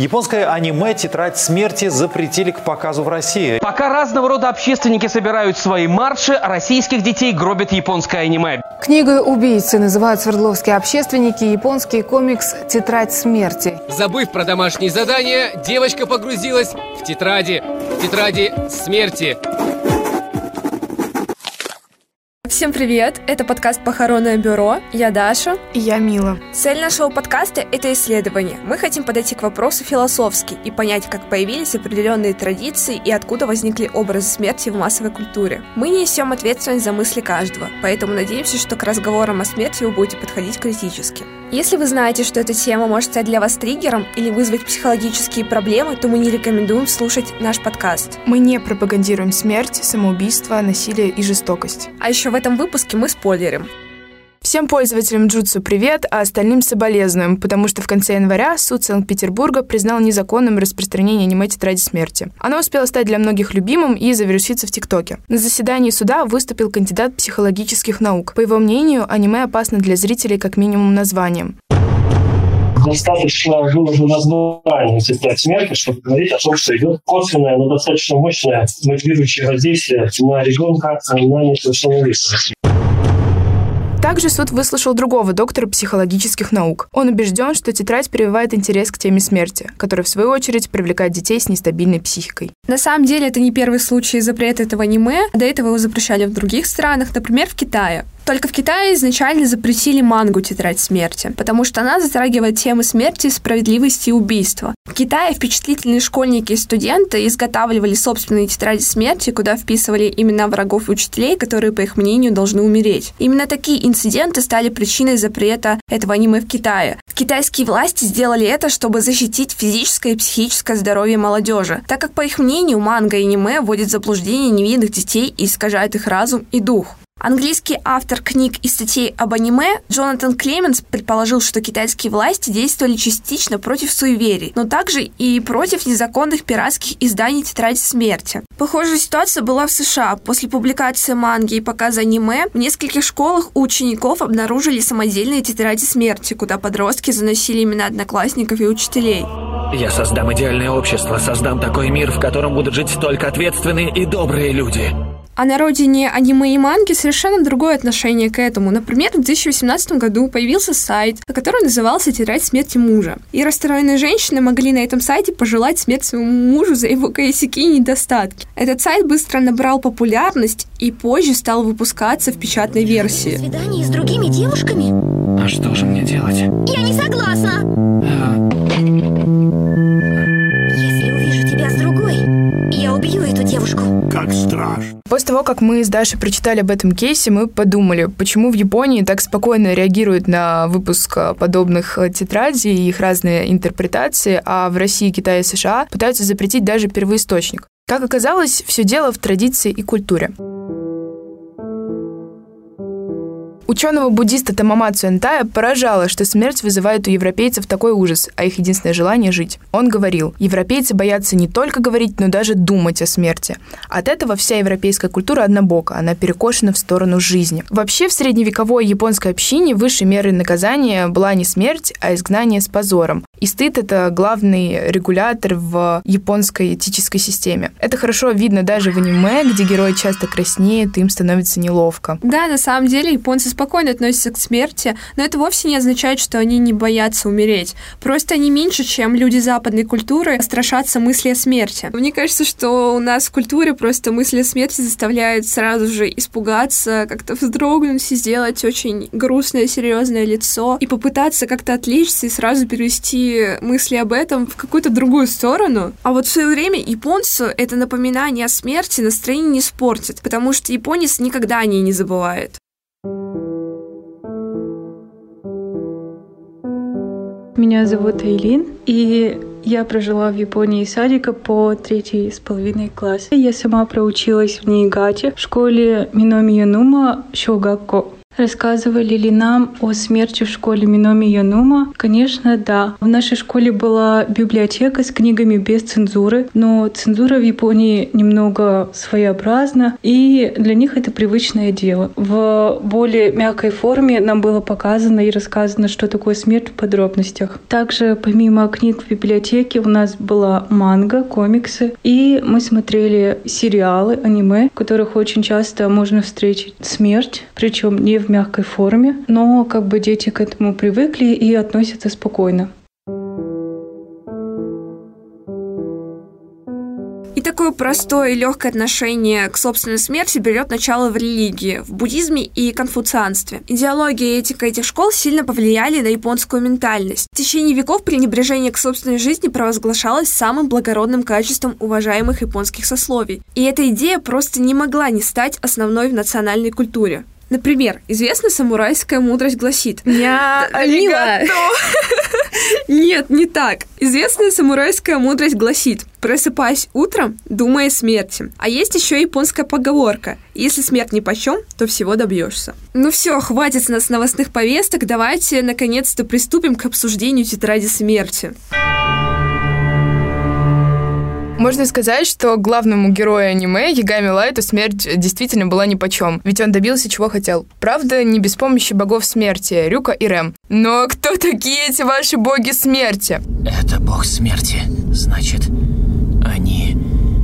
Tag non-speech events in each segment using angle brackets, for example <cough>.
Японское аниме «Тетрадь смерти» запретили к показу в России. Пока разного рода общественники собирают свои марши, российских детей гробят японское аниме. Книгой убийцы называют свердловские общественники японский комикс «Тетрадь смерти». Забыв про домашние задания, девочка погрузилась в тетради, в тетради смерти. Всем привет! Это подкаст «Похоронное бюро». Я Даша. И я Мила. Цель нашего подкаста – это исследование. Мы хотим подойти к вопросу философски и понять, как появились определенные традиции и откуда возникли образы смерти в массовой культуре. Мы несем ответственность за мысли каждого, поэтому надеемся, что к разговорам о смерти вы будете подходить критически. Если вы знаете, что эта тема может стать для вас триггером или вызвать психологические проблемы, то мы не рекомендуем слушать наш подкаст. Мы не пропагандируем смерть, самоубийство, насилие и жестокость. А еще в этом выпуске мы спойлерим. Всем пользователям Джутсу привет, а остальным соболезнуем, потому что в конце января суд Санкт-Петербурга признал незаконным распространение аниме «Тетради смерти». Оно успело стать для многих любимым и завируситься в ТикТоке. На заседании суда выступил кандидат психологических наук. По его мнению, аниме опасно для зрителей как минимум названием достаточно выложено название «Тетрадь смерти», чтобы говорить о том, что идет косвенное, но достаточно мощное мотивирующее воздействие на ребенка на несовершеннолетие. Также суд выслушал другого доктора психологических наук. Он убежден, что тетрадь прививает интерес к теме смерти, которая, в свою очередь, привлекает детей с нестабильной психикой. На самом деле, это не первый случай запрета этого аниме. До этого его запрещали в других странах, например, в Китае. Только в Китае изначально запретили мангу «Тетрадь смерти», потому что она затрагивает темы смерти, справедливости и убийства. В Китае впечатлительные школьники и студенты изготавливали собственные тетради смерти, куда вписывали имена врагов и учителей, которые, по их мнению, должны умереть. Именно такие инциденты стали причиной запрета этого аниме в Китае. Китайские власти сделали это, чтобы защитить физическое и психическое здоровье молодежи, так как, по их мнению, манга и аниме вводят в заблуждение невинных детей и искажают их разум и дух. Английский автор книг и статей об аниме Джонатан Клеменс предположил, что китайские власти действовали частично против суеверий, но также и против незаконных пиратских изданий «Тетради смерти». Похожая ситуация была в США. После публикации манги и показа аниме в нескольких школах у учеников обнаружили самодельные тетради смерти, куда подростки заносили имена одноклассников и учителей. Я создам идеальное общество, создам такой мир, в котором будут жить только ответственные и добрые люди. А на родине аниме и манги совершенно другое отношение к этому. Например, в 2018 году появился сайт, который назывался «Тетрадь смерти мужа». И расстроенные женщины могли на этом сайте пожелать смерть своему мужу за его косяки и недостатки. Этот сайт быстро набрал популярность и позже стал выпускаться в печатной версии. Свидание с другими девушками? А что же мне делать? Я не согласна. А, Если увижу тебя с другой, я убью эту девушку. Как страшно. После того, как мы с Дашей прочитали об этом кейсе, мы подумали, почему в Японии так спокойно реагируют на выпуск подобных тетрадей и их разные интерпретации, а в России, Китае и США пытаются запретить даже первоисточник. Как оказалось, все дело в традиции и культуре. Ученого-буддиста Тамамацу Энтая поражало, что смерть вызывает у европейцев такой ужас, а их единственное желание – жить. Он говорил, европейцы боятся не только говорить, но даже думать о смерти. От этого вся европейская культура однобока, она перекошена в сторону жизни. Вообще, в средневековой японской общине высшей мерой наказания была не смерть, а изгнание с позором. И стыд – это главный регулятор в японской этической системе. Это хорошо видно даже в аниме, где герои часто краснеют, им становится неловко. Да, на самом деле японцы спокойно относятся к смерти, но это вовсе не означает, что они не боятся умереть. Просто они меньше, чем люди западной культуры, страшатся мысли о смерти. Мне кажется, что у нас в культуре просто мысли о смерти заставляют сразу же испугаться, как-то вздрогнуть и сделать очень грустное, серьезное лицо и попытаться как-то отвлечься и сразу перевести мысли об этом в какую-то другую сторону. А вот в свое время японцу это напоминание о смерти настроение не испортит, потому что японец никогда о ней не забывает. Меня зовут Айлин, и я прожила в Японии садика по третий с половиной класс. Я сама проучилась в Нейгате в школе Миноми Янума Шогакко. Рассказывали ли нам о смерти в школе Миноми Янума? Конечно, да. В нашей школе была библиотека с книгами без цензуры, но цензура в Японии немного своеобразна, и для них это привычное дело. В более мягкой форме нам было показано и рассказано, что такое смерть в подробностях. Также, помимо книг в библиотеке, у нас была манга, комиксы, и мы смотрели сериалы, аниме, в которых очень часто можно встретить смерть, причем не в мягкой форме, но как бы дети к этому привыкли и относятся спокойно. И такое простое и легкое отношение к собственной смерти берет начало в религии, в буддизме и конфуцианстве. Идеология и этика этих школ сильно повлияли на японскую ментальность. В течение веков пренебрежение к собственной жизни провозглашалось самым благородным качеством уважаемых японских сословий. И эта идея просто не могла не стать основной в национальной культуре. Например, известная самурайская мудрость гласит «Я Мила. <laughs> Нет, не так. Известная самурайская мудрость гласит «Просыпаясь утром, думая о смерти». А есть еще японская поговорка «Если смерть ни почем, то всего добьешься». Ну все, хватит с нас новостных повесток, давайте наконец-то приступим к обсуждению тетради смерти. Можно сказать, что главному герою аниме Ягами Лайту смерть действительно была нипочем, ведь он добился чего хотел. Правда, не без помощи богов смерти, Рюка и Рэм. Но кто такие эти ваши боги смерти? Это бог смерти. Значит, они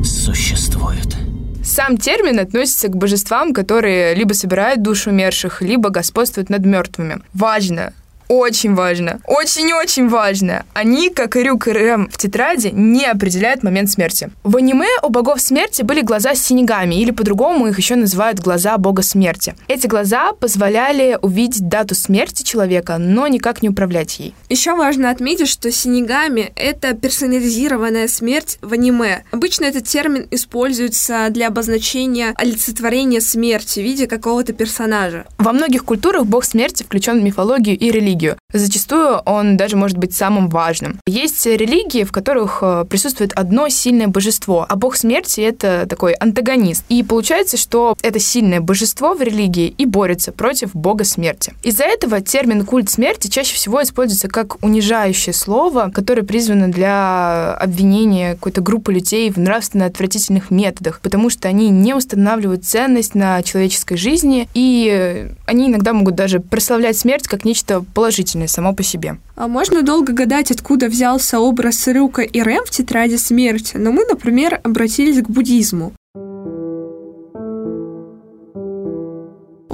существуют. Сам термин относится к божествам, которые либо собирают душу умерших, либо господствуют над мертвыми. Важно, очень важно. Очень-очень важно. Они, как и Рюк и Рэм в тетради, не определяют момент смерти. В аниме у богов смерти были глаза с синегами, или по-другому их еще называют глаза бога смерти. Эти глаза позволяли увидеть дату смерти человека, но никак не управлять ей. Еще важно отметить, что синегами — это персонализированная смерть в аниме. Обычно этот термин используется для обозначения олицетворения смерти в виде какого-то персонажа. Во многих культурах бог смерти включен в мифологию и религию религию. Зачастую он даже может быть самым важным. Есть религии, в которых э, присутствует одно сильное божество, а бог смерти — это такой антагонист. И получается, что это сильное божество в религии и борется против бога смерти. Из-за этого термин «культ смерти» чаще всего используется как унижающее слово, которое призвано для обвинения какой-то группы людей в нравственно отвратительных методах, потому что они не устанавливают ценность на человеческой жизни, и они иногда могут даже прославлять смерть как нечто положительное положительное само по себе. А можно долго гадать, откуда взялся образ Рюка и Рэм в тетради смерти, но мы, например, обратились к буддизму.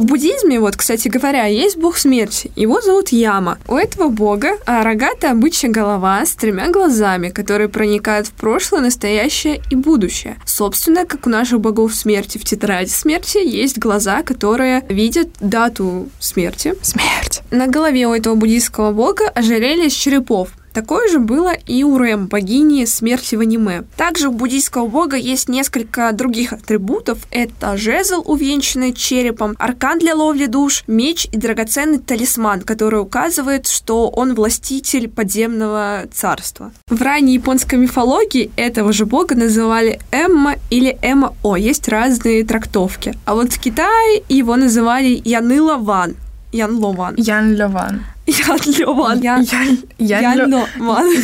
В буддизме, вот, кстати говоря, есть бог смерти. Его зовут Яма. У этого бога а, рогатая бычья голова с тремя глазами, которые проникают в прошлое, настоящее и будущее. Собственно, как у наших богов смерти в тетради смерти есть глаза, которые видят дату смерти. Смерть. На голове у этого буддийского бога ожерелье из черепов, Такое же было и у Рэм, богини смерти в аниме. Также у буддийского бога есть несколько других атрибутов. Это жезл, увенчанный черепом, аркан для ловли душ, меч и драгоценный талисман, который указывает, что он властитель подземного царства. В ранней японской мифологии этого же бога называли Эмма или Эма-О. Есть разные трактовки. А вот в Китае его называли Яныла Ван. Ян Лован. Ян Леван. Ян Леван. Ян, Ян, Ян.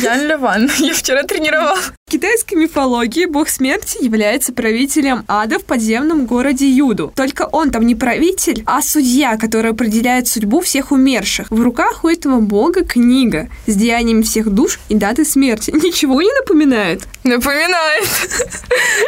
Ян Леван. Я вчера тренировал. В китайской мифологии бог смерти является правителем ада в подземном городе Юду. Только он там не правитель, а судья, который определяет судьбу всех умерших. В руках у этого бога книга с деяниями всех душ и даты смерти. <laughs> Ничего не напоминает? Напоминает.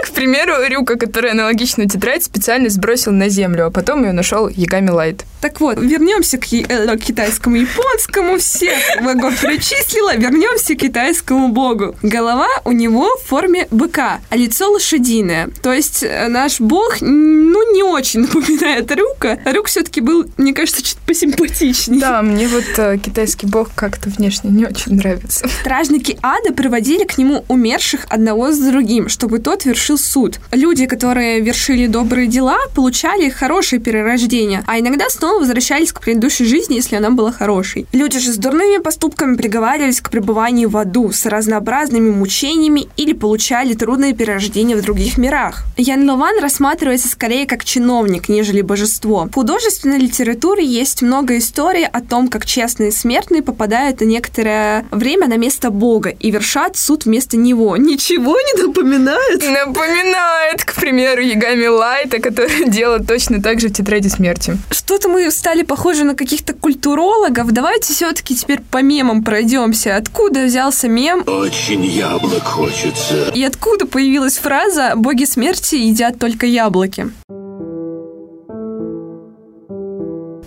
К примеру, Рюка, который аналогичную тетрадь специально сбросил на землю, а потом ее нашел Ягами Лайт. Так вот, вернемся к э, китайскому японскому, всех богов <laughs> перечислила, вернемся к китайскому богу. Голова у него в форме быка, а лицо лошадиное. То есть э, наш бог, ну, не очень <laughs> напоминает Рюка. Рюк все-таки был, мне кажется, чуть посимпатичнее. Да, мне вот э, китайский бог как-то внешне не очень нравится. Стражники ада приводили к нему умерших одного с другим, чтобы тот вершил суд. Люди, которые вершили добрые дела, получали хорошее перерождение, а иногда снова возвращались к предыдущей жизни, если она была хорошей. Люди же с дурными поступками приговаривались к пребыванию в аду с разнообразными мучениями или получали трудные перерождения в других мирах. Ян Лован рассматривается скорее как чиновник, нежели божество. В художественной литературе есть много историй о том, как честные смертные попадают на некоторое время на место Бога и вершат суд вместо него. Ничего не напоминает? Напоминает, к примеру, Ягами Лайта, который <laughs> делает точно так же в «Тетради смерти». Что-то мы стали похожи на каких-то культурологов. Давайте все-таки теперь по мемам пройдемся. Откуда взялся мем? Очень яблок хочется. И откуда появилась фраза «боги смерти едят только яблоки»?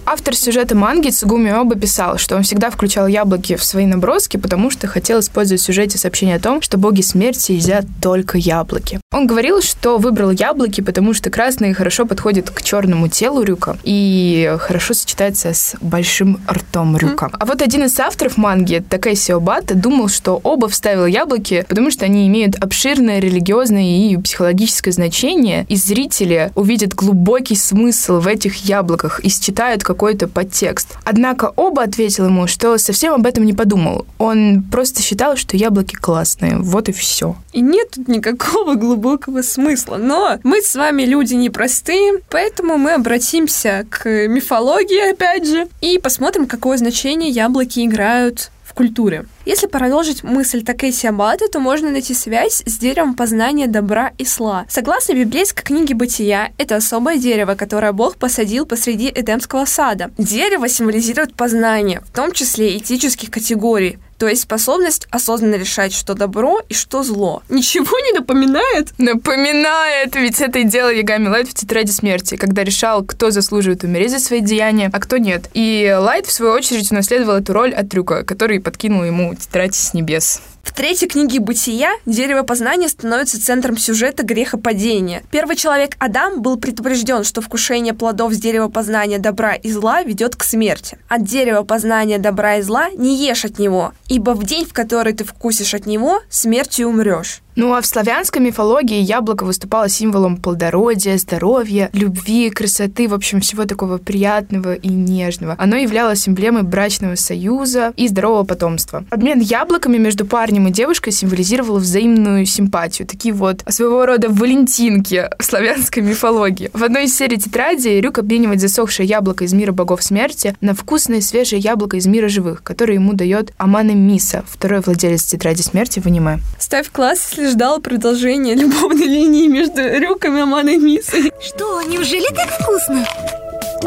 Автор сюжета манги Цугуми Оба писал, что он всегда включал яблоки в свои наброски, потому что хотел использовать в сюжете сообщение о том, что боги смерти едят только яблоки. Он говорил, что выбрал яблоки, потому что красные хорошо подходят к черному телу Рюка и хорошо сочетается с большим ртом Рюка. А вот один из авторов манги, Такэси Обата, думал, что Оба вставил яблоки, потому что они имеют обширное религиозное и психологическое значение, и зрители увидят глубокий смысл в этих яблоках и считают какой-то подтекст. Однако Оба ответил ему, что совсем об этом не подумал. Он просто считал, что яблоки классные. Вот и все. И нет тут никакого глубокого смысла. Но мы с вами люди непростые, поэтому мы обратимся к мифологии, опять же, и посмотрим, какое значение яблоки играют в культуре. Если продолжить мысль Такеси Абада, то можно найти связь с деревом познания добра и зла. Согласно библейской книге Бытия, это особое дерево, которое Бог посадил посреди Эдемского сада. Дерево символизирует познание, в том числе этических категорий, то есть способность осознанно решать, что добро и что зло. Ничего не напоминает? Напоминает, ведь это и делал Ягами Лайт в «Тетради смерти», когда решал, кто заслуживает умереть за свои деяния, а кто нет. И Лайт, в свою очередь, унаследовал эту роль от Рюка, который подкинул ему тетрадь с небес. В третьей книге «Бытия» дерево познания становится центром сюжета грехопадения. Первый человек Адам был предупрежден, что вкушение плодов с дерева познания добра и зла ведет к смерти. От дерева познания добра и зла не ешь от него, ибо в день, в который ты вкусишь от него, смертью умрешь. Ну а в славянской мифологии яблоко выступало символом плодородия, здоровья, любви, красоты, в общем, всего такого приятного и нежного. Оно являлось эмблемой брачного союза и здорового потомства. Обмен яблоками между парнем и девушкой символизировал взаимную симпатию. Такие вот своего рода валентинки в славянской мифологии. В одной из серий тетради Рюк обменивает засохшее яблоко из мира богов смерти на вкусное свежее яблоко из мира живых, которое ему дает Аманы Миса, второй владелец тетради смерти в аниме. Ставь класс, если ждал продолжения любовной линии между Рюком и Аманой Мисой. Что, неужели так вкусно?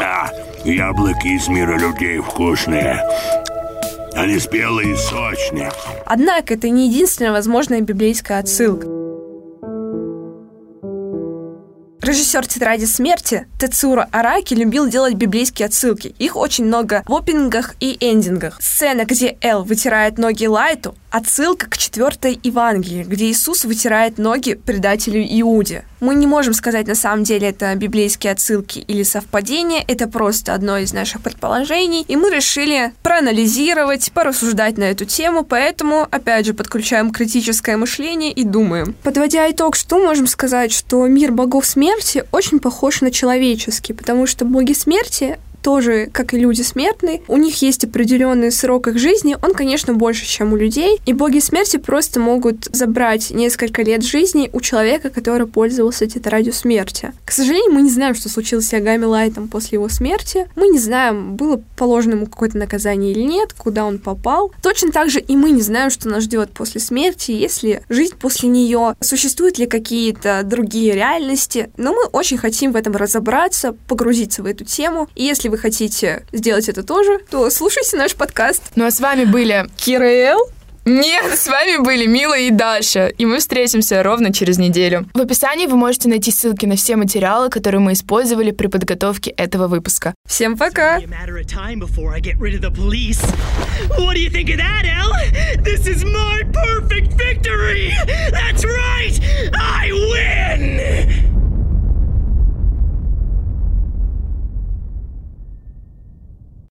А, яблоки из мира людей вкусные. Они спелые и сочные. Однако это не единственная возможная библейская отсылка. Режиссер «Тетради смерти» Тецуро Араки любил делать библейские отсылки. Их очень много в опенингах и эндингах. Сцена, где Эл вытирает ноги Лайту, отсылка к четвертой Евангелии, где Иисус вытирает ноги предателю Иуде. Мы не можем сказать, на самом деле, это библейские отсылки или совпадения, это просто одно из наших предположений, и мы решили проанализировать, порассуждать на эту тему, поэтому, опять же, подключаем критическое мышление и думаем. Подводя итог, что можем сказать, что мир богов смерти очень похож на человеческий, потому что боги смерти тоже, как и люди смертные, у них есть определенный срок их жизни, он, конечно, больше, чем у людей, и боги смерти просто могут забрать несколько лет жизни у человека, который пользовался тетрадью смерти. К сожалению, мы не знаем, что случилось с Ягами Лайтом после его смерти, мы не знаем, было положено ему какое-то наказание или нет, куда он попал. Точно так же и мы не знаем, что нас ждет после смерти, если жить после нее, существуют ли какие-то другие реальности, но мы очень хотим в этом разобраться, погрузиться в эту тему, и если вы хотите сделать это тоже, то слушайте наш подкаст. Ну а с вами были Кирилл. Нет, с вами были Мила и Даша, и мы встретимся ровно через неделю. В описании вы можете найти ссылки на все материалы, которые мы использовали при подготовке этого выпуска. Всем пока!